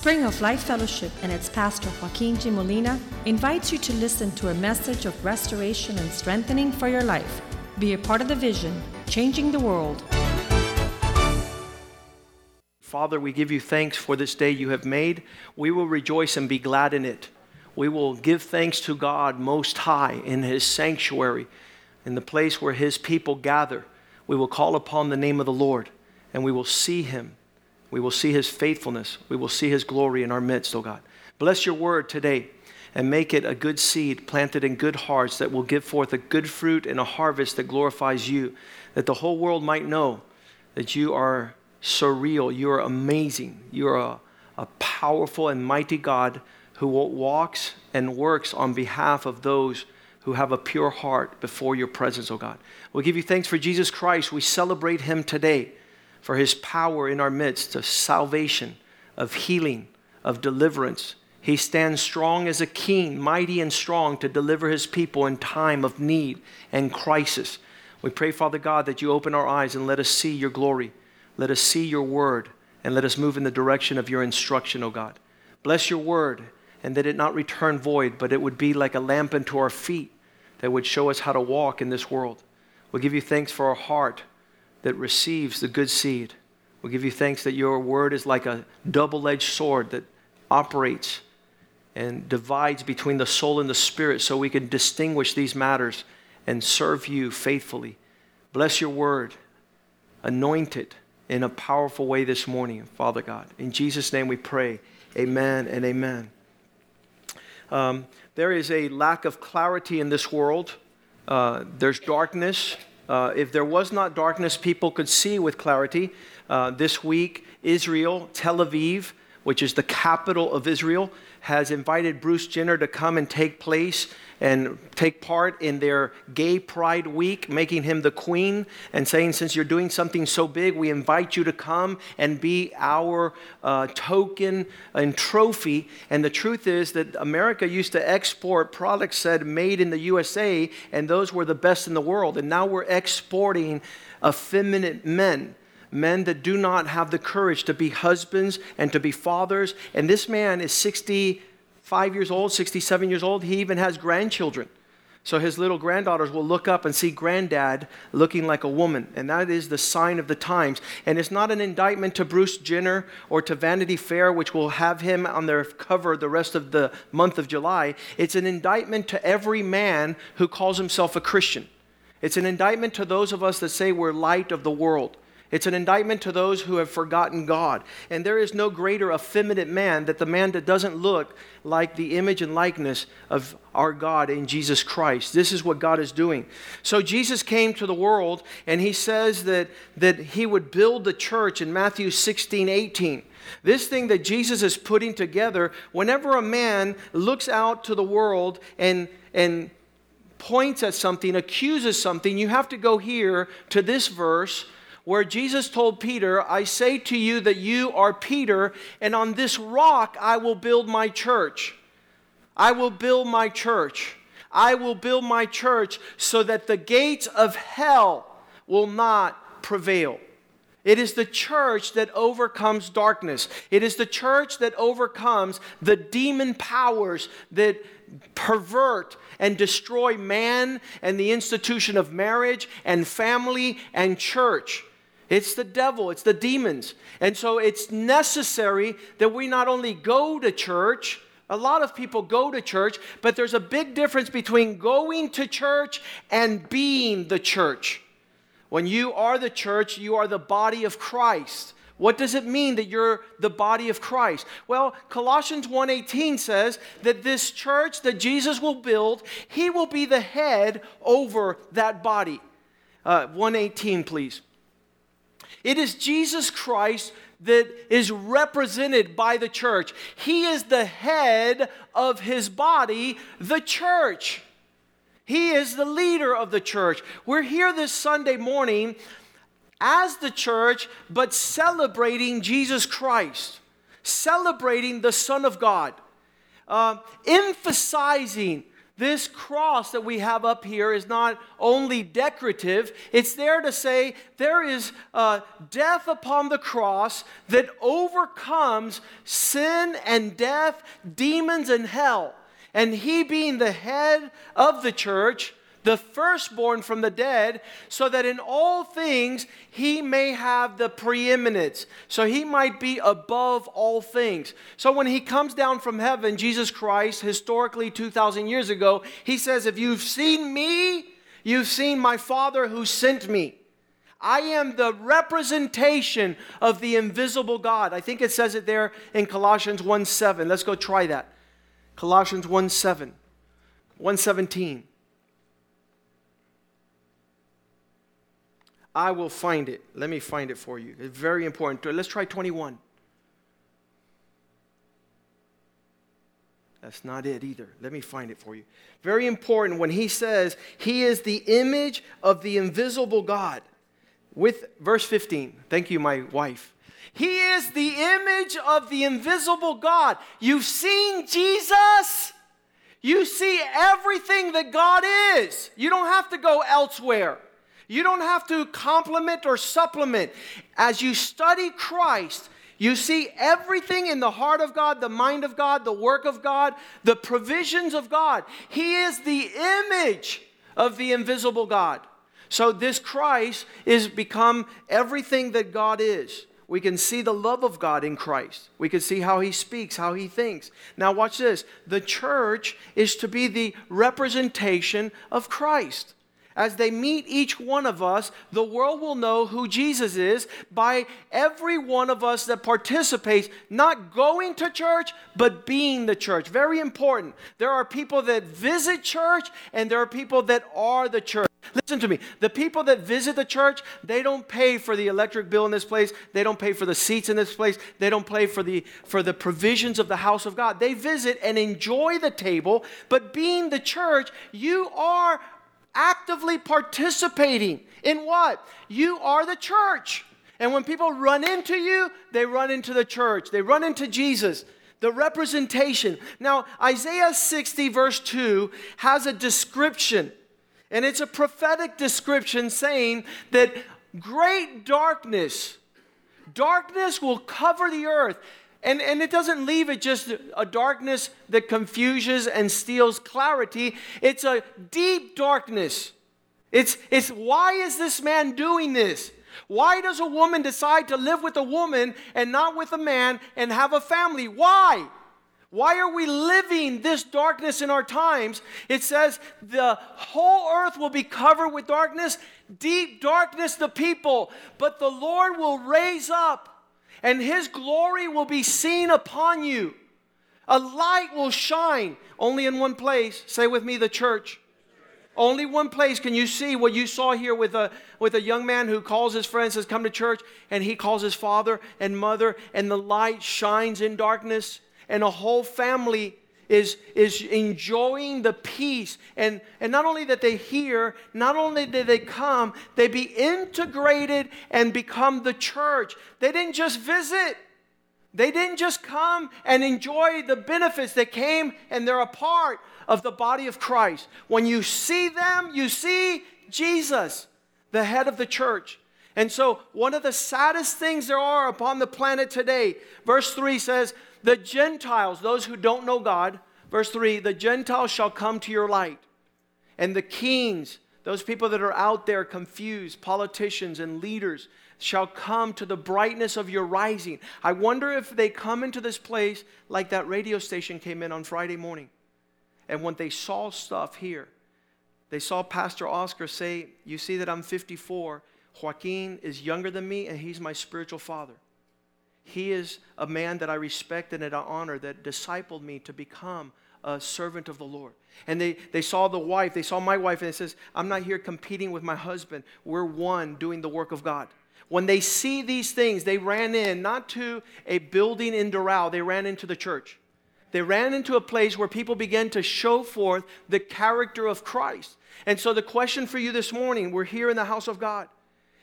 Spring of Life Fellowship and its pastor Joaquin G. Molina invites you to listen to a message of restoration and strengthening for your life. Be a part of the vision, changing the world. Father, we give you thanks for this day you have made. We will rejoice and be glad in it. We will give thanks to God Most High in His sanctuary, in the place where His people gather. We will call upon the name of the Lord and we will see Him we will see his faithfulness. We will see his glory in our midst, oh God. Bless your word today and make it a good seed planted in good hearts that will give forth a good fruit and a harvest that glorifies you, that the whole world might know that you are surreal, you are amazing, you are a, a powerful and mighty God who walks and works on behalf of those who have a pure heart before your presence, oh God. We'll give you thanks for Jesus Christ. We celebrate him today for his power in our midst of salvation, of healing, of deliverance. He stands strong as a king, mighty and strong to deliver his people in time of need and crisis. We pray, Father God, that you open our eyes and let us see your glory. Let us see your word and let us move in the direction of your instruction, O God. Bless your word and that it not return void, but it would be like a lamp unto our feet that would show us how to walk in this world. We'll give you thanks for our heart that receives the good seed. We give you thanks that your word is like a double edged sword that operates and divides between the soul and the spirit so we can distinguish these matters and serve you faithfully. Bless your word. Anoint it in a powerful way this morning, Father God. In Jesus' name we pray. Amen and amen. Um, there is a lack of clarity in this world. Uh, there's darkness. Uh, if there was not darkness, people could see with clarity. Uh, this week, Israel, Tel Aviv, which is the capital of Israel, has invited Bruce Jenner to come and take place and take part in their gay pride week, making him the queen and saying, Since you're doing something so big, we invite you to come and be our uh, token and trophy. And the truth is that America used to export products said made in the USA, and those were the best in the world. And now we're exporting effeminate men men that do not have the courage to be husbands and to be fathers. And this man is 65 years old, 67 years old. He even has grandchildren. So his little granddaughters will look up and see granddad looking like a woman. And that is the sign of the times. And it's not an indictment to Bruce Jenner or to Vanity Fair, which will have him on their cover the rest of the month of July. It's an indictment to every man who calls himself a Christian. It's an indictment to those of us that say we're light of the world. It's an indictment to those who have forgotten God. And there is no greater effeminate man that the man that doesn't look like the image and likeness of our God in Jesus Christ. This is what God is doing. So Jesus came to the world and he says that, that he would build the church in Matthew 16, 18. This thing that Jesus is putting together, whenever a man looks out to the world and, and points at something, accuses something, you have to go here to this verse where Jesus told Peter, I say to you that you are Peter, and on this rock I will build my church. I will build my church. I will build my church so that the gates of hell will not prevail. It is the church that overcomes darkness. It is the church that overcomes the demon powers that pervert and destroy man and the institution of marriage and family and church. It's the devil, it's the demons. And so it's necessary that we not only go to church, a lot of people go to church, but there's a big difference between going to church and being the church. When you are the church, you are the body of Christ. What does it mean that you're the body of Christ? Well, Colossians 1:18 says that this church that Jesus will build, he will be the head over that body. Uh, 118, please. It is Jesus Christ that is represented by the church. He is the head of his body, the church. He is the leader of the church. We're here this Sunday morning as the church, but celebrating Jesus Christ, celebrating the Son of God, uh, emphasizing This cross that we have up here is not only decorative, it's there to say there is uh, death upon the cross that overcomes sin and death, demons and hell. And he, being the head of the church, the firstborn from the dead, so that in all things he may have the preeminence. So he might be above all things. So when he comes down from heaven, Jesus Christ, historically 2,000 years ago, he says, If you've seen me, you've seen my Father who sent me. I am the representation of the invisible God. I think it says it there in Colossians 1 7. Let's go try that. Colossians 1 7. 117. I will find it. Let me find it for you. It's very important. Let's try 21. That's not it either. Let me find it for you. Very important when he says he is the image of the invisible God. With verse 15. Thank you, my wife. He is the image of the invisible God. You've seen Jesus. You see everything that God is. You don't have to go elsewhere. You don't have to complement or supplement. As you study Christ, you see everything in the heart of God, the mind of God, the work of God, the provisions of God. He is the image of the invisible God. So this Christ is become everything that God is. We can see the love of God in Christ. We can see how he speaks, how he thinks. Now watch this. The church is to be the representation of Christ as they meet each one of us, the world will know who Jesus is by every one of us that participates, not going to church, but being the church. Very important. There are people that visit church, and there are people that are the church. Listen to me. The people that visit the church, they don't pay for the electric bill in this place. They don't pay for the seats in this place. They don't pay for the for the provisions of the house of God. They visit and enjoy the table, but being the church, you are actively participating in what? You are the church. And when people run into you, they run into the church, they run into Jesus. The representation. Now, Isaiah 60, verse 2, has a description, and it's a prophetic description saying that great darkness, darkness will cover the earth. And, and it doesn't leave it just a darkness that confuses and steals clarity. It's a deep darkness. It's, it's why is this man doing this? Why does a woman decide to live with a woman and not with a man and have a family? Why? Why are we living this darkness in our times? It says the whole earth will be covered with darkness, deep darkness, the people, but the Lord will raise up and his glory will be seen upon you. A light will shine only in one place. Say with me, the church. Only one place can you see what you saw here with a, with a young man who calls his friends, says, Come to church, and he calls his father and mother, and the light shines in darkness, and a whole family is, is enjoying the peace. And, and not only that they hear, not only did they come, they be integrated and become the church. They didn't just visit. They didn't just come and enjoy the benefits. They came and they're a part of the body of Christ. When you see them, you see Jesus, the head of the church. And so, one of the saddest things there are upon the planet today, verse 3 says, the Gentiles, those who don't know God, verse 3 the Gentiles shall come to your light, and the kings, those people that are out there confused, politicians and leaders, shall come to the brightness of your rising. I wonder if they come into this place like that radio station came in on Friday morning. And when they saw stuff here, they saw Pastor Oscar say, You see that I'm 54. Joaquin is younger than me, and he's my spiritual father. He is a man that I respect and that I honor that discipled me to become a servant of the Lord. And they, they saw the wife, they saw my wife, and it says, I'm not here competing with my husband. We're one doing the work of God. When they see these things, they ran in, not to a building in Doral, they ran into the church. They ran into a place where people began to show forth the character of Christ. And so, the question for you this morning we're here in the house of God,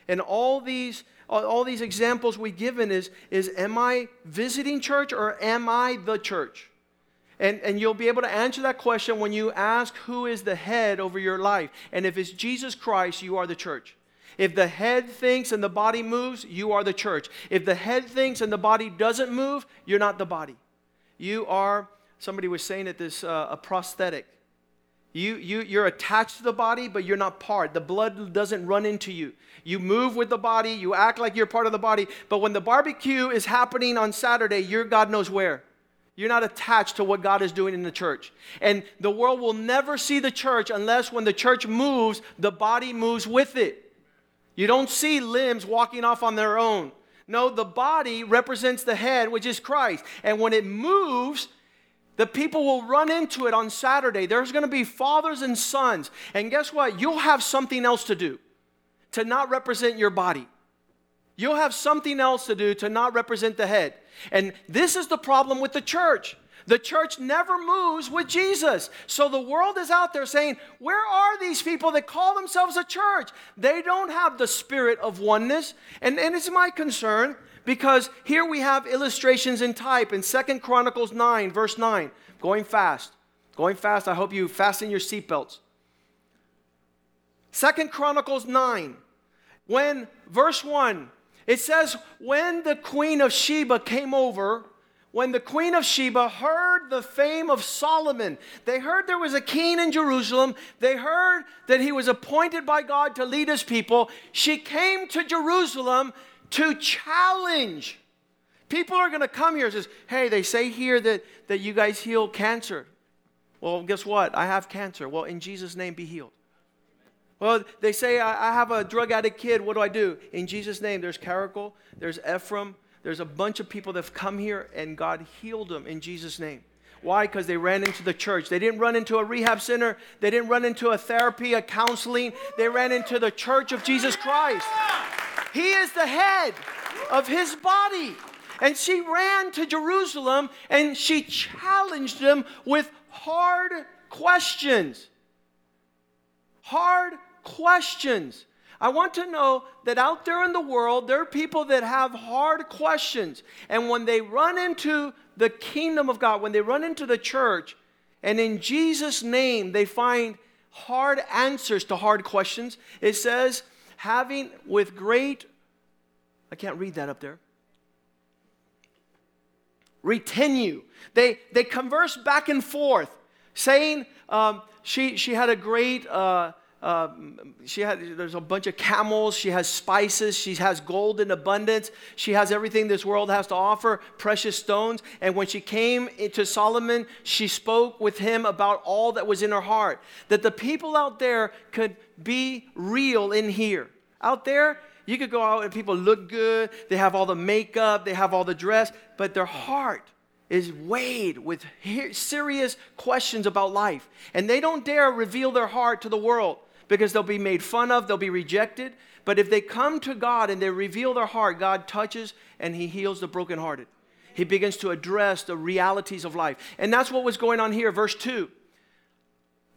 and all these all these examples we've given is, is am I visiting church or am I the church? And, and you'll be able to answer that question when you ask who is the head over your life. And if it's Jesus Christ, you are the church. If the head thinks and the body moves, you are the church. If the head thinks and the body doesn't move, you're not the body. You are, somebody was saying it, this uh, a prosthetic. You, you, you're attached to the body, but you're not part. The blood doesn't run into you. You move with the body, you act like you're part of the body, but when the barbecue is happening on Saturday, you're God knows where. You're not attached to what God is doing in the church. And the world will never see the church unless when the church moves, the body moves with it. You don't see limbs walking off on their own. No, the body represents the head, which is Christ. And when it moves, the people will run into it on Saturday. There's going to be fathers and sons. And guess what? You'll have something else to do to not represent your body. You'll have something else to do to not represent the head. And this is the problem with the church. The church never moves with Jesus. So the world is out there saying, Where are these people that call themselves a church? They don't have the spirit of oneness. And, and it's my concern because here we have illustrations in type in Second Chronicles 9, verse 9. Going fast. Going fast. I hope you fasten your seatbelts. Second Chronicles 9. When, verse 1, it says, when the queen of Sheba came over, when the queen of Sheba heard the fame of Solomon, they heard there was a king in Jerusalem, they heard that he was appointed by God to lead his people. She came to Jerusalem to challenge. People are going to come here and says, "Hey, they say here that that you guys heal cancer." Well, guess what? I have cancer. Well, in Jesus' name, be healed. Well, they say, I, I have a drug addict kid. What do I do? In Jesus' name, there's Caracal, there's Ephraim, there's a bunch of people that have come here and God healed them in Jesus' name. Why? Because they ran into the church. They didn't run into a rehab center. They didn't run into a therapy, a counseling. They ran into the church of Jesus Christ. He is the head of his body. And she ran to Jerusalem and she challenged him with hard questions. Hard questions. I want to know that out there in the world, there are people that have hard questions. And when they run into the kingdom of God, when they run into the church, and in Jesus' name they find hard answers to hard questions, it says, having with great, I can't read that up there. Retinue. They, they converse back and forth, saying um, she, she had a great. Uh, uh, she had there's a bunch of camels she has spices she has gold in abundance she has everything this world has to offer precious stones. And when she came to solomon she spoke with him about all that was in her heart that the people out there could be real in here. Out there you could go out and people look good they have all the makeup they have all the dress but their heart is weighed with serious questions about life. And they don't dare reveal their heart to the world because they'll be made fun of, they'll be rejected. But if they come to God and they reveal their heart, God touches and He heals the brokenhearted. He begins to address the realities of life. And that's what was going on here, verse 2.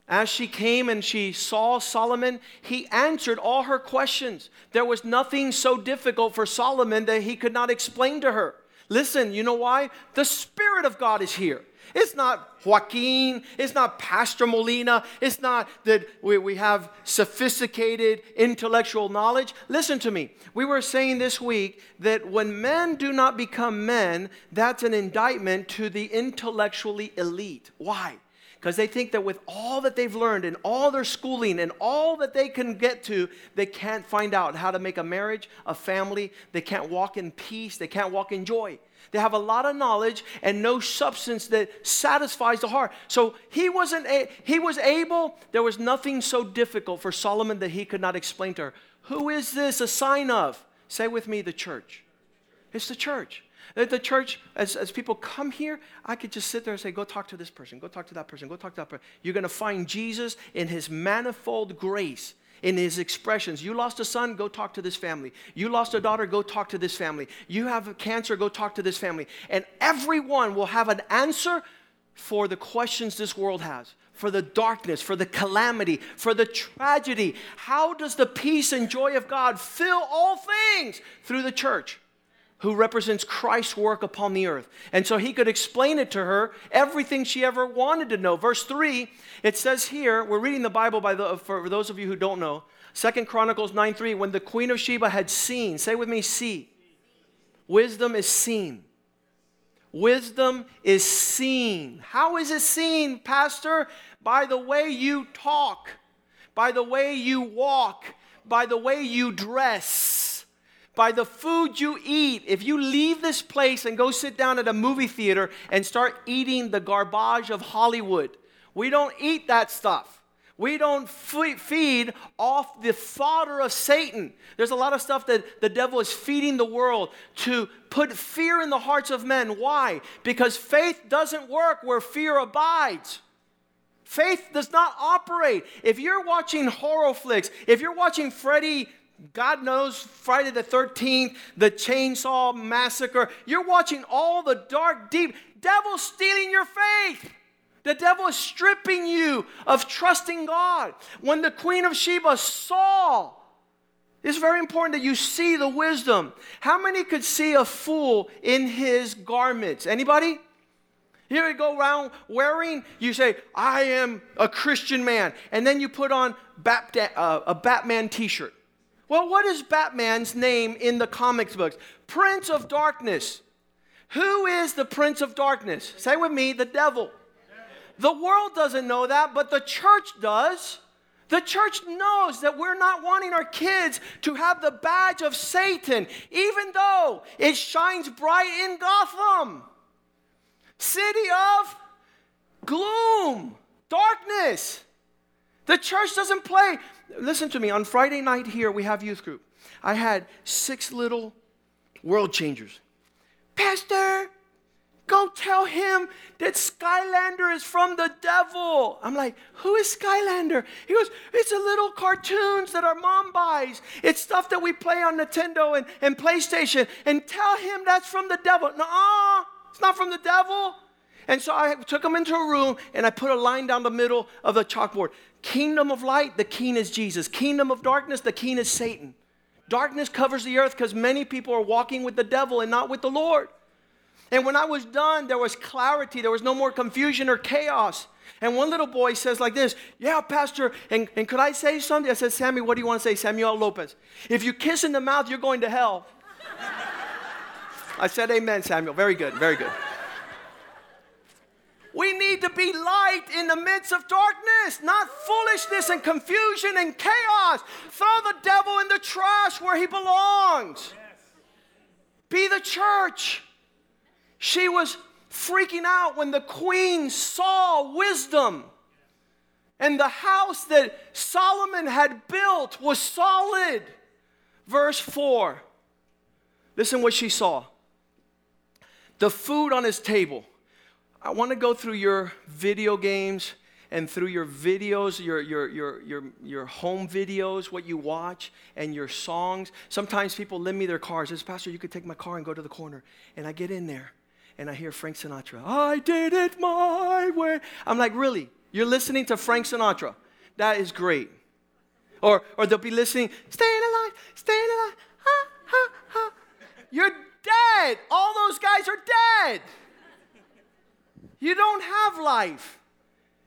As she came and she saw Solomon, he answered all her questions. There was nothing so difficult for Solomon that he could not explain to her. Listen, you know why? The Spirit of God is here. It's not Joaquin. It's not Pastor Molina. It's not that we, we have sophisticated intellectual knowledge. Listen to me. We were saying this week that when men do not become men, that's an indictment to the intellectually elite. Why? Because they think that with all that they've learned and all their schooling and all that they can get to, they can't find out how to make a marriage, a family. They can't walk in peace. They can't walk in joy. They have a lot of knowledge and no substance that satisfies the heart. So he wasn't a, he was able, there was nothing so difficult for Solomon that he could not explain to her. Who is this a sign of? Say with me the church. It's the church. The church, as, as people come here, I could just sit there and say, go talk to this person, go talk to that person, go talk to that person. You're going to find Jesus in his manifold grace in his expressions. You lost a son, go talk to this family. You lost a daughter, go talk to this family. You have cancer, go talk to this family. And everyone will have an answer for the questions this world has, for the darkness, for the calamity, for the tragedy. How does the peace and joy of God fill all things through the church? Who represents Christ's work upon the earth. And so he could explain it to her, everything she ever wanted to know. Verse 3, it says here, we're reading the Bible by the, for those of you who don't know. Second Chronicles 9 3, when the queen of Sheba had seen, say with me, see. Wisdom is seen. Wisdom is seen. How is it seen, Pastor? By the way you talk, by the way you walk, by the way you dress, by the food you eat. If you leave this place and go sit down at a movie theater and start eating the garbage of Hollywood, we don't eat that stuff. We don't feed off the fodder of Satan. There's a lot of stuff that the devil is feeding the world to put fear in the hearts of men. Why? Because faith doesn't work where fear abides. Faith does not operate. If you're watching horror flicks, if you're watching Freddy, God knows, Friday the 13th, the Chainsaw Massacre, you're watching all the dark, deep, devil stealing your faith. The devil is stripping you of trusting God. When the queen of Sheba saw, it's very important that you see the wisdom. How many could see a fool in his garments? Anybody? Here you go around wearing, you say, I am a Christian man. And then you put on uh, a Batman t shirt. Well, what is Batman's name in the comics books? Prince of Darkness. Who is the Prince of Darkness? Say with me, the devil. The world doesn't know that, but the church does. The church knows that we're not wanting our kids to have the badge of Satan, even though it shines bright in Gotham city of gloom, darkness. The church doesn't play. Listen to me, on Friday night here, we have youth group. I had six little world changers. Pastor, go tell him that Skylander is from the devil. I'm like, who is Skylander? He goes, it's a little cartoons that our mom buys. It's stuff that we play on Nintendo and, and PlayStation. And tell him that's from the devil. No, it's not from the devil. And so I took him into a room and I put a line down the middle of the chalkboard. Kingdom of light, the king is Jesus. Kingdom of darkness, the king is Satan. Darkness covers the earth because many people are walking with the devil and not with the Lord. And when I was done, there was clarity. There was no more confusion or chaos. And one little boy says like this, yeah, pastor, and, and could I say something? I said, Sammy, what do you want to say? Samuel Lopez. If you kiss in the mouth, you're going to hell. I said, amen, Samuel. Very good, very good. To be light in the midst of darkness, not foolishness and confusion and chaos. Throw the devil in the trash where he belongs. Be the church. She was freaking out when the queen saw wisdom. And the house that Solomon had built was solid. Verse 4. Listen what she saw. The food on his table I want to go through your video games and through your videos, your, your, your, your, your home videos, what you watch, and your songs. Sometimes people lend me their cars. Says, Pastor, you could take my car and go to the corner. And I get in there and I hear Frank Sinatra. I did it my way. I'm like, really? You're listening to Frank Sinatra? That is great. Or, or they'll be listening, staying alive, staying alive. Ha, ha, ha. You're dead. All those guys are dead. You don't have life.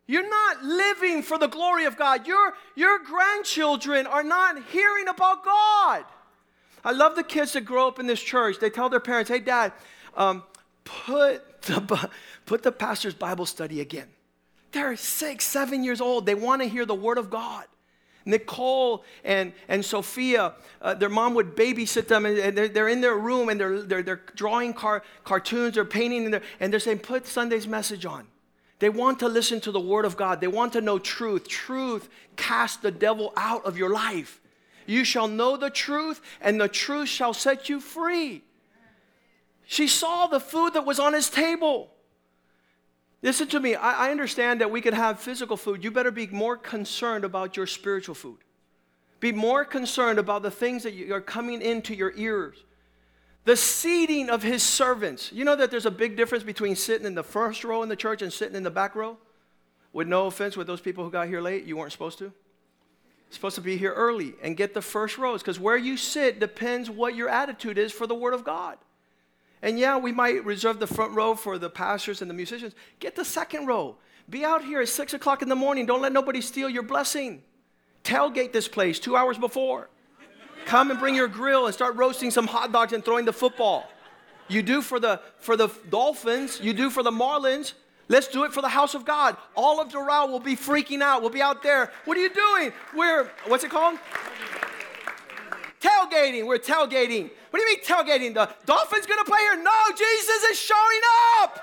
You're not living for the glory of God. Your, your grandchildren are not hearing about God. I love the kids that grow up in this church. They tell their parents, hey, dad, um, put, the, put the pastor's Bible study again. They're six, seven years old. They want to hear the word of God. Nicole and, and Sophia, uh, their mom would babysit them, and they're, they're in their room and they're, they're, they're drawing car, cartoons or painting, and they're, and they're saying, Put Sunday's message on. They want to listen to the Word of God, they want to know truth. Truth casts the devil out of your life. You shall know the truth, and the truth shall set you free. She saw the food that was on his table. Listen to me. I, I understand that we could have physical food. You better be more concerned about your spiritual food. Be more concerned about the things that you, are coming into your ears. The seating of his servants. You know that there's a big difference between sitting in the first row in the church and sitting in the back row? With no offense with those people who got here late, you weren't supposed to. supposed to be here early and get the first rows because where you sit depends what your attitude is for the Word of God. And yeah, we might reserve the front row for the pastors and the musicians. Get the second row. Be out here at six o'clock in the morning. Don't let nobody steal your blessing. Tailgate this place two hours before. Come and bring your grill and start roasting some hot dogs and throwing the football. You do for the for the Dolphins, you do for the Marlins. Let's do it for the house of God. All of Doral will be freaking out. We'll be out there. What are you doing? We're what's it called? Tailgating. We're tailgating. What do you mean tailgating? The Dolphins gonna play here? No, Jesus is showing up.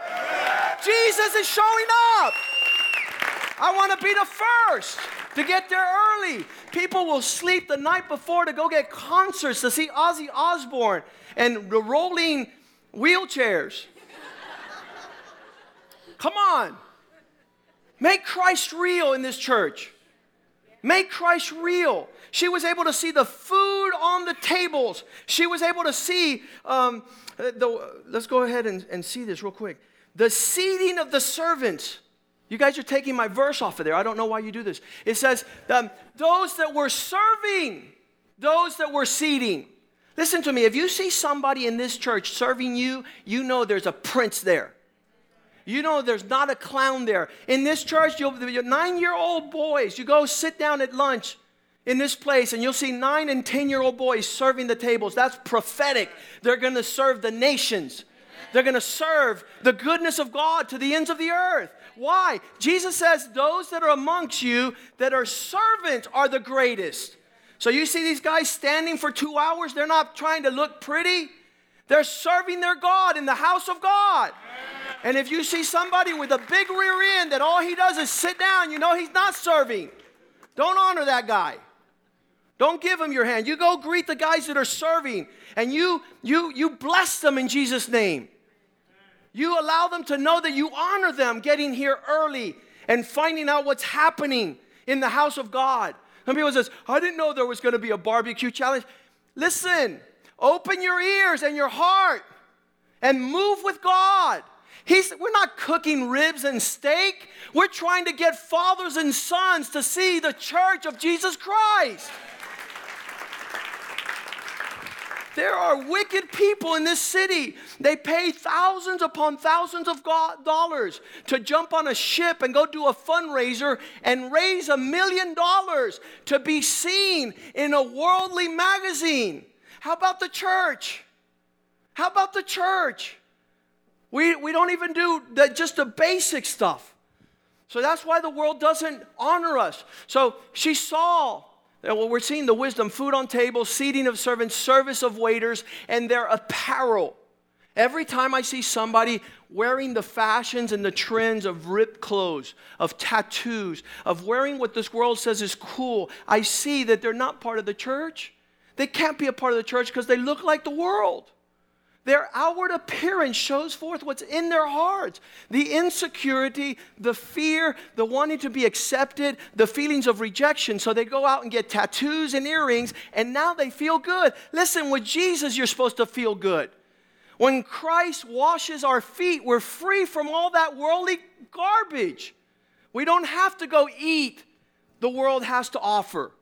Jesus is showing up. I want to be the first to get there early. People will sleep the night before to go get concerts to see Ozzy Osbourne and the rolling wheelchairs. Come on. Make Christ real in this church. Make Christ real. She was able to see the food on the tables. She was able to see, um, the, let's go ahead and, and see this real quick. The seating of the servants. You guys are taking my verse off of there. I don't know why you do this. It says, um, those that were serving, those that were seating. Listen to me. If you see somebody in this church serving you, you know there's a prince there. You know there's not a clown there. In this church, you'll, nine year old boys, you go sit down at lunch in this place and you'll see nine and 10 year old boys serving the tables. That's prophetic. They're going to serve the nations. They're going to serve the goodness of God to the ends of the earth. Why? Jesus says, Those that are amongst you that are servants are the greatest. So you see these guys standing for two hours, they're not trying to look pretty, they're serving their God in the house of God. And if you see somebody with a big rear end that all he does is sit down, you know he's not serving. Don't honor that guy. Don't give them your hand. You go greet the guys that are serving and you you you bless them in Jesus name. You allow them to know that you honor them getting here early and finding out what's happening in the house of God. Some people says, I didn't know there was going to be a barbecue challenge. Listen, open your ears and your heart and move with God. He's, we're not cooking ribs and steak. We're trying to get fathers and sons to see the church of Jesus Christ. There are wicked people in this city. They pay thousands upon thousands of dollars to jump on a ship and go do a fundraiser and raise a million dollars to be seen in a worldly magazine. How about the church? How about the church? We, we don't even do the, just the basic stuff. So that's why the world doesn't honor us. So she saw well, we're seeing the wisdom food on tables, seating of servants, service of waiters, and their apparel. Every time I see somebody wearing the fashions and the trends of ripped clothes, of tattoos, of wearing what this world says is cool, I see that they're not part of the church. They can't be a part of the church because they look like the world. Their outward appearance shows forth what's in their hearts the insecurity, the fear, the wanting to be accepted, the feelings of rejection. So they go out and get tattoos and earrings, and now they feel good. Listen, with Jesus, you're supposed to feel good. When Christ washes our feet, we're free from all that worldly garbage. We don't have to go eat, the world has to offer.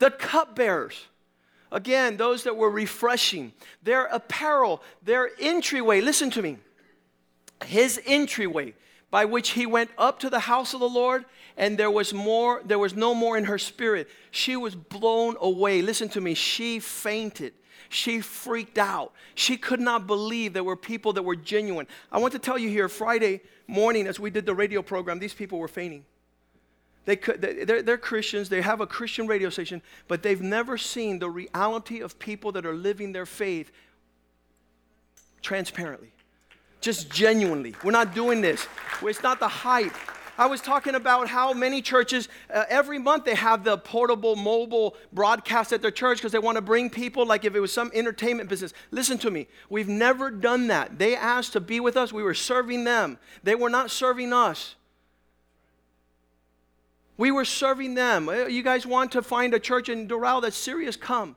The cupbearers Again, those that were refreshing, their apparel, their entryway. Listen to me. His entryway by which he went up to the house of the Lord, and there was more, there was no more in her spirit. She was blown away. Listen to me. She fainted. She freaked out. She could not believe there were people that were genuine. I want to tell you here, Friday morning, as we did the radio program, these people were fainting. They could, they're, they're Christians, they have a Christian radio station, but they've never seen the reality of people that are living their faith transparently, just genuinely. We're not doing this. It's not the hype. I was talking about how many churches, uh, every month they have the portable mobile broadcast at their church because they want to bring people like if it was some entertainment business. Listen to me. We've never done that. They asked to be with us, we were serving them. They were not serving us. We were serving them. Uh, you guys want to find a church in Doral that's serious? Come.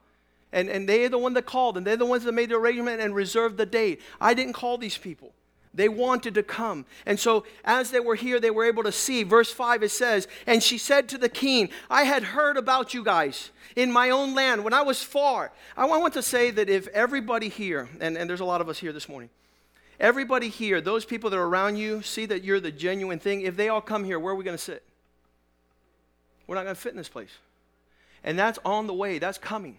And, and they're the one that called, and they're the ones that made the arrangement and reserved the date. I didn't call these people. They wanted to come. And so, as they were here, they were able to see. Verse 5 it says, And she said to the king, I had heard about you guys in my own land when I was far. I want to say that if everybody here, and, and there's a lot of us here this morning, everybody here, those people that are around you, see that you're the genuine thing. If they all come here, where are we going to sit? We're not going to fit in this place. And that's on the way, that's coming.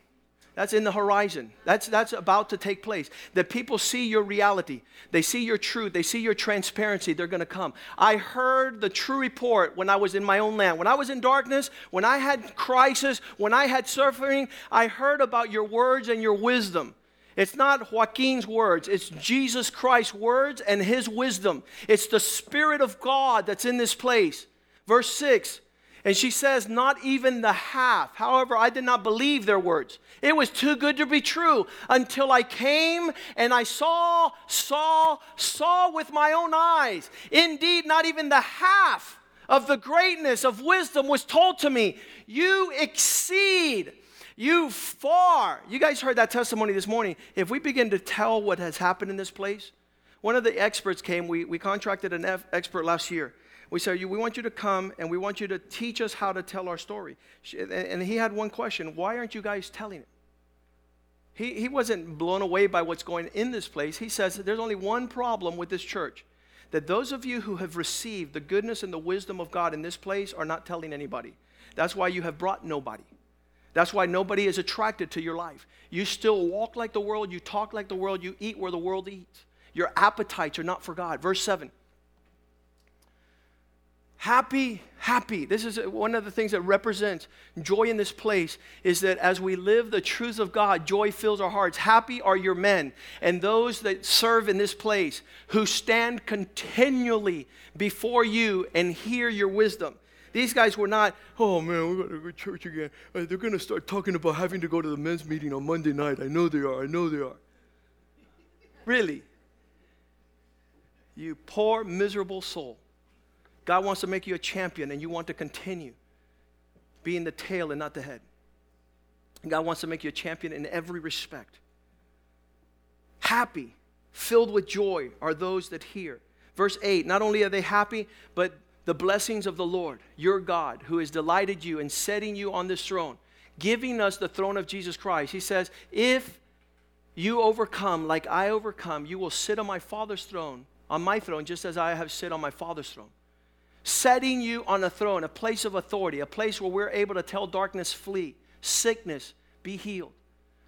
That's in the horizon. That's, that's about to take place. That people see your reality. They see your truth. They see your transparency. They're going to come. I heard the true report when I was in my own land. When I was in darkness, when I had crisis, when I had suffering, I heard about your words and your wisdom. It's not Joaquin's words, it's Jesus Christ's words and his wisdom. It's the Spirit of God that's in this place. Verse 6 and she says, Not even the half. However, I did not believe their words. It was too good to be true until I came and I saw, saw, saw with my own eyes. Indeed, not even the half of the greatness of wisdom was told to me. You exceed, you far. You guys heard that testimony this morning. If we begin to tell what has happened in this place, one of the experts came, we, we contracted an F- expert last year we said, We want you to come and we want you to teach us how to tell our story. And he had one question Why aren't you guys telling it? He, he wasn't blown away by what's going in this place. He says, There's only one problem with this church that those of you who have received the goodness and the wisdom of God in this place are not telling anybody. That's why you have brought nobody. That's why nobody is attracted to your life. You still walk like the world, you talk like the world, you eat where the world eats. Your appetites are not for God. Verse 7 happy happy this is one of the things that represents joy in this place is that as we live the truth of god joy fills our hearts happy are your men and those that serve in this place who stand continually before you and hear your wisdom these guys were not, oh man, we're going to go to church again. Uh, they're going to start talking about having to go to the men's meeting on Monday night. I know they are. I know they are. Really? You poor, miserable soul. God wants to make you a champion and you want to continue being the tail and not the head. God wants to make you a champion in every respect. Happy, filled with joy are those that hear. Verse 8 not only are they happy, but the blessings of the Lord, your God, who has delighted you in setting you on this throne, giving us the throne of Jesus Christ. He says, If you overcome like I overcome, you will sit on my Father's throne, on my throne, just as I have sit on my Father's throne setting you on a throne, a place of authority, a place where we're able to tell darkness, flee, sickness, be healed,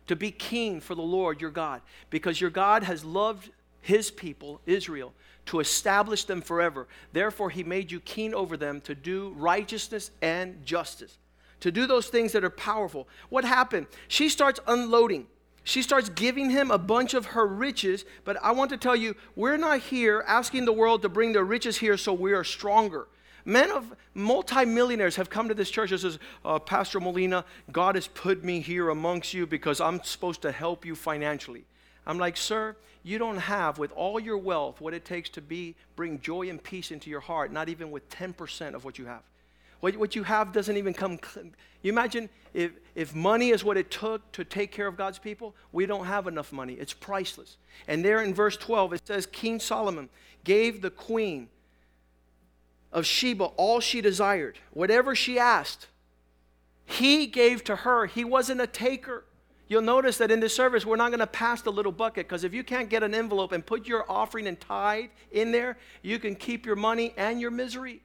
to be king for the Lord your God, because your God has loved his people, Israel, to establish them forever. Therefore, he made you king over them to do righteousness and justice, to do those things that are powerful. What happened? She starts unloading. She starts giving him a bunch of her riches, but I want to tell you, we're not here asking the world to bring their riches here so we are stronger. Men of multimillionaires have come to this church and says, uh, Pastor Molina, God has put me here amongst you because I'm supposed to help you financially. I'm like, sir, you don't have with all your wealth what it takes to be bring joy and peace into your heart, not even with 10% of what you have. What, what you have doesn't even come. You imagine if, if money is what it took to take care of God's people, we don't have enough money. It's priceless. And there in verse 12, it says King Solomon gave the queen of Sheba all she desired, whatever she asked. He gave to her. He wasn't a taker. You'll notice that in this service, we're not going to pass the little bucket because if you can't get an envelope and put your offering and tithe in there, you can keep your money and your misery.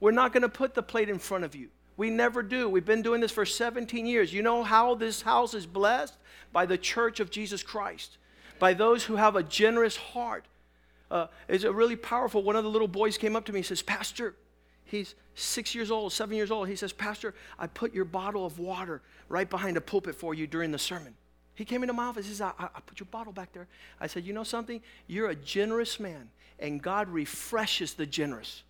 We're not going to put the plate in front of you. We never do. We've been doing this for 17 years. You know how this house is blessed? By the church of Jesus Christ, by those who have a generous heart. Uh, it's a really powerful. One of the little boys came up to me and says, Pastor, he's six years old, seven years old. He says, Pastor, I put your bottle of water right behind the pulpit for you during the sermon. He came into my office. He says, I, I put your bottle back there. I said, You know something? You're a generous man, and God refreshes the generous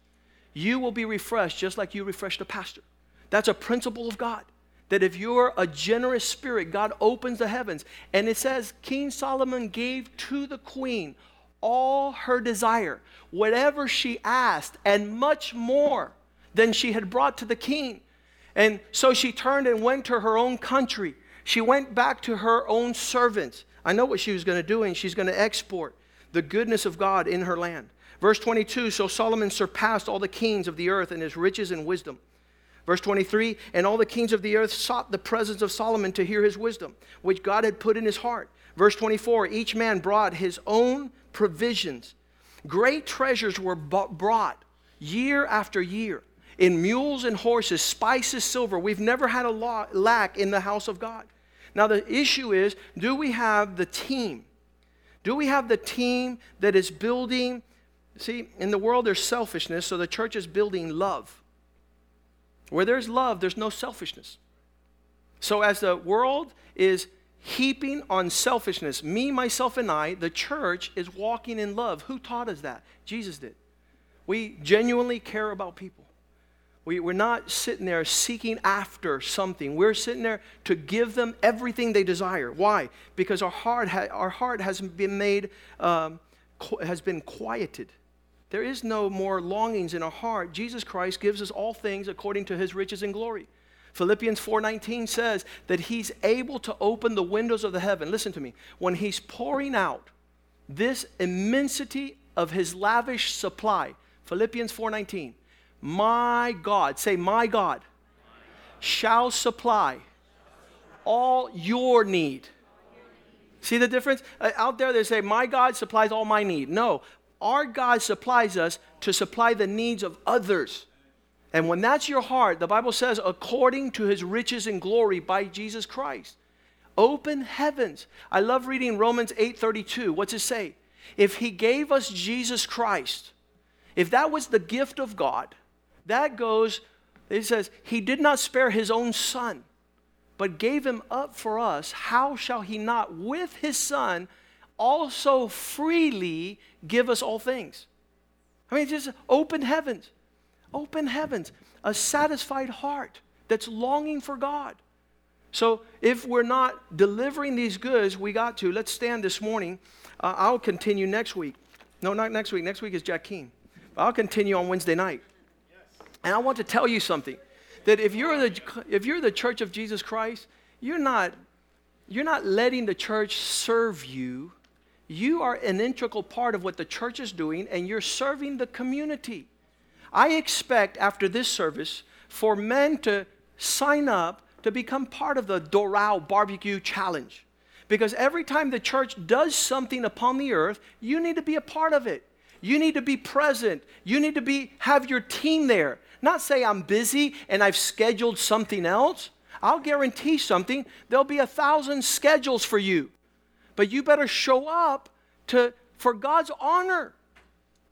you will be refreshed just like you refreshed a pastor. That's a principle of God. That if you're a generous spirit, God opens the heavens. And it says, King Solomon gave to the queen all her desire, whatever she asked, and much more than she had brought to the king. And so she turned and went to her own country. She went back to her own servants. I know what she was going to do, and she's going to export the goodness of God in her land. Verse 22 So Solomon surpassed all the kings of the earth in his riches and wisdom. Verse 23 And all the kings of the earth sought the presence of Solomon to hear his wisdom, which God had put in his heart. Verse 24 Each man brought his own provisions. Great treasures were brought year after year in mules and horses, spices, silver. We've never had a lack in the house of God. Now, the issue is do we have the team? Do we have the team that is building? See, in the world there's selfishness, so the church is building love. Where there's love, there's no selfishness. So, as the world is heaping on selfishness, me, myself, and I, the church is walking in love. Who taught us that? Jesus did. We genuinely care about people. We, we're not sitting there seeking after something. We're sitting there to give them everything they desire. Why? Because our heart, ha- our heart has been made, um, qu- has been quieted. There is no more longings in our heart. Jesus Christ gives us all things according to his riches and glory. Philippians 4:19 says that he's able to open the windows of the heaven. Listen to me. When he's pouring out this immensity of his lavish supply. Philippians 4:19 my God, say, my God, shall supply all your need. See the difference? Uh, out there, they say, My God supplies all my need. No, our God supplies us to supply the needs of others. And when that's your heart, the Bible says, according to his riches and glory by Jesus Christ. Open heavens. I love reading Romans 8:32. What's it say? If he gave us Jesus Christ, if that was the gift of God, that goes, it says, He did not spare His own Son, but gave Him up for us. How shall He not, with His Son, also freely give us all things? I mean, just open heavens, open heavens, a satisfied heart that's longing for God. So if we're not delivering these goods, we got to. Let's stand this morning. Uh, I'll continue next week. No, not next week. Next week is Jack Keane. I'll continue on Wednesday night. And I want to tell you something that if you're the, if you're the church of Jesus Christ, you're not, you're not letting the church serve you. You are an integral part of what the church is doing, and you're serving the community. I expect after this service for men to sign up to become part of the Doral Barbecue Challenge. Because every time the church does something upon the earth, you need to be a part of it. You need to be present. You need to be have your team there. Not say I'm busy and I've scheduled something else. I'll guarantee something. There'll be a thousand schedules for you. But you better show up to, for God's honor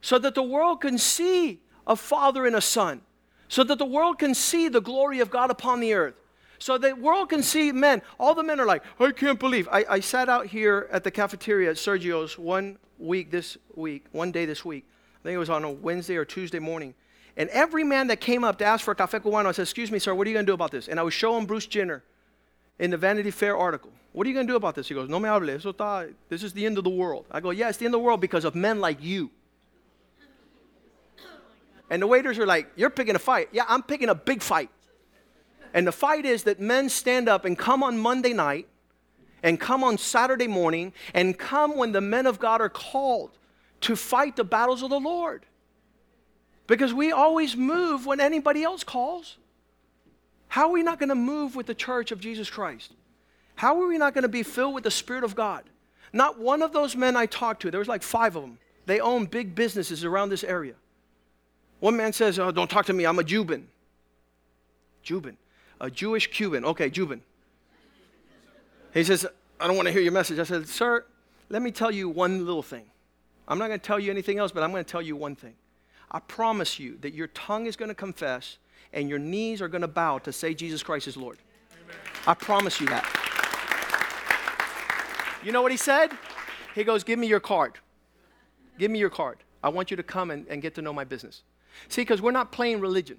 so that the world can see a father and a son, so that the world can see the glory of God upon the earth. So that the world can see men. All the men are like, I can't believe. I, I sat out here at the cafeteria at Sergio's one week this week, one day this week. I think it was on a Wednesday or Tuesday morning. And every man that came up to ask for a café cubano, I said, Excuse me, sir, what are you going to do about this? And I was showing Bruce Jenner in the Vanity Fair article. What are you going to do about this? He goes, No me hable, eso está, this is the end of the world. I go, Yeah, it's the end of the world because of men like you. And the waiters are like, You're picking a fight. Yeah, I'm picking a big fight. And the fight is that men stand up and come on Monday night and come on Saturday morning and come when the men of God are called to fight the battles of the Lord. Because we always move when anybody else calls. How are we not going to move with the church of Jesus Christ? How are we not going to be filled with the Spirit of God? Not one of those men I talked to, there was like five of them. They own big businesses around this area. One man says, Oh, don't talk to me, I'm a Juban. Juban. A Jewish Cuban. Okay, Juban. He says, I don't want to hear your message. I said, Sir, let me tell you one little thing. I'm not going to tell you anything else, but I'm going to tell you one thing. I promise you that your tongue is going to confess and your knees are going to bow to say Jesus Christ is Lord. Amen. I promise you that. You know what he said? He goes, Give me your card. Give me your card. I want you to come and, and get to know my business. See, because we're not playing religion.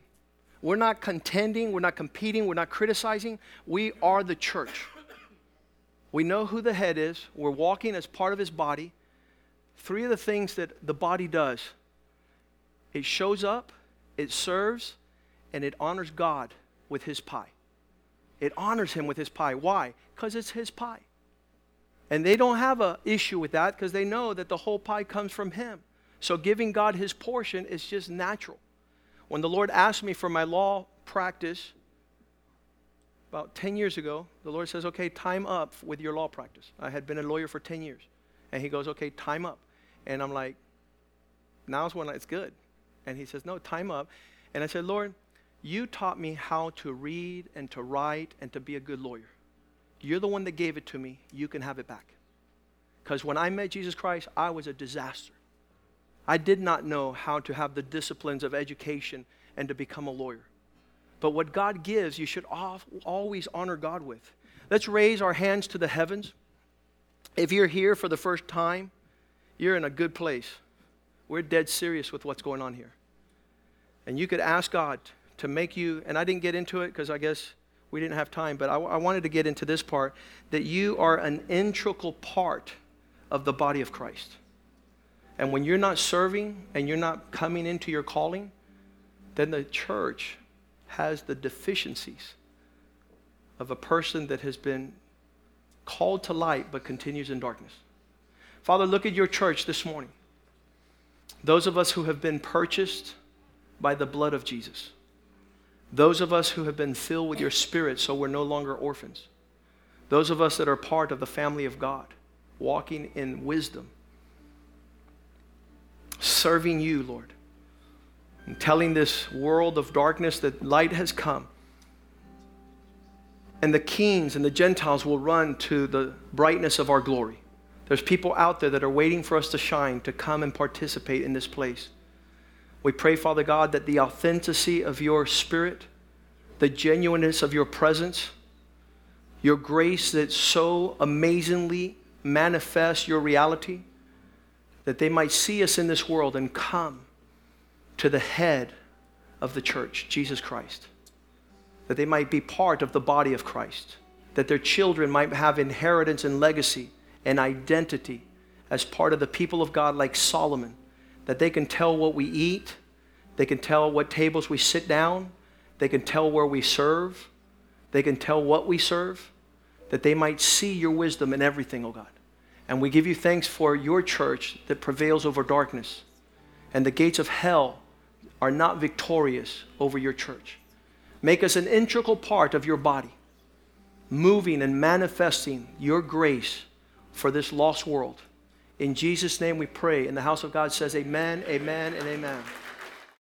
We're not contending. We're not competing. We're not criticizing. We are the church. We know who the head is. We're walking as part of his body. Three of the things that the body does it shows up, it serves, and it honors God with his pie. It honors him with his pie. Why? Because it's his pie. And they don't have an issue with that because they know that the whole pie comes from Him. So giving God His portion is just natural. When the Lord asked me for my law practice about 10 years ago, the Lord says, Okay, time up with your law practice. I had been a lawyer for 10 years. And He goes, Okay, time up. And I'm like, Now's when it's good. And He says, No, time up. And I said, Lord, you taught me how to read and to write and to be a good lawyer. You're the one that gave it to me. You can have it back. Because when I met Jesus Christ, I was a disaster. I did not know how to have the disciplines of education and to become a lawyer. But what God gives, you should always honor God with. Let's raise our hands to the heavens. If you're here for the first time, you're in a good place. We're dead serious with what's going on here. And you could ask God to make you, and I didn't get into it because I guess we didn't have time, but I, I wanted to get into this part that you are an integral part of the body of Christ. And when you're not serving and you're not coming into your calling, then the church has the deficiencies of a person that has been called to light but continues in darkness. Father, look at your church this morning. Those of us who have been purchased by the blood of Jesus. Those of us who have been filled with your spirit so we're no longer orphans. Those of us that are part of the family of God, walking in wisdom, serving you, Lord, and telling this world of darkness that light has come. And the kings and the Gentiles will run to the brightness of our glory. There's people out there that are waiting for us to shine, to come and participate in this place. We pray, Father God, that the authenticity of your spirit, the genuineness of your presence, your grace that so amazingly manifests your reality, that they might see us in this world and come to the head of the church, Jesus Christ. That they might be part of the body of Christ. That their children might have inheritance and legacy and identity as part of the people of God, like Solomon that they can tell what we eat, they can tell what tables we sit down, they can tell where we serve, they can tell what we serve, that they might see your wisdom in everything, oh God. And we give you thanks for your church that prevails over darkness. And the gates of hell are not victorious over your church. Make us an integral part of your body, moving and manifesting your grace for this lost world. In Jesus' name we pray. And the house of God says, Amen, amen, and amen.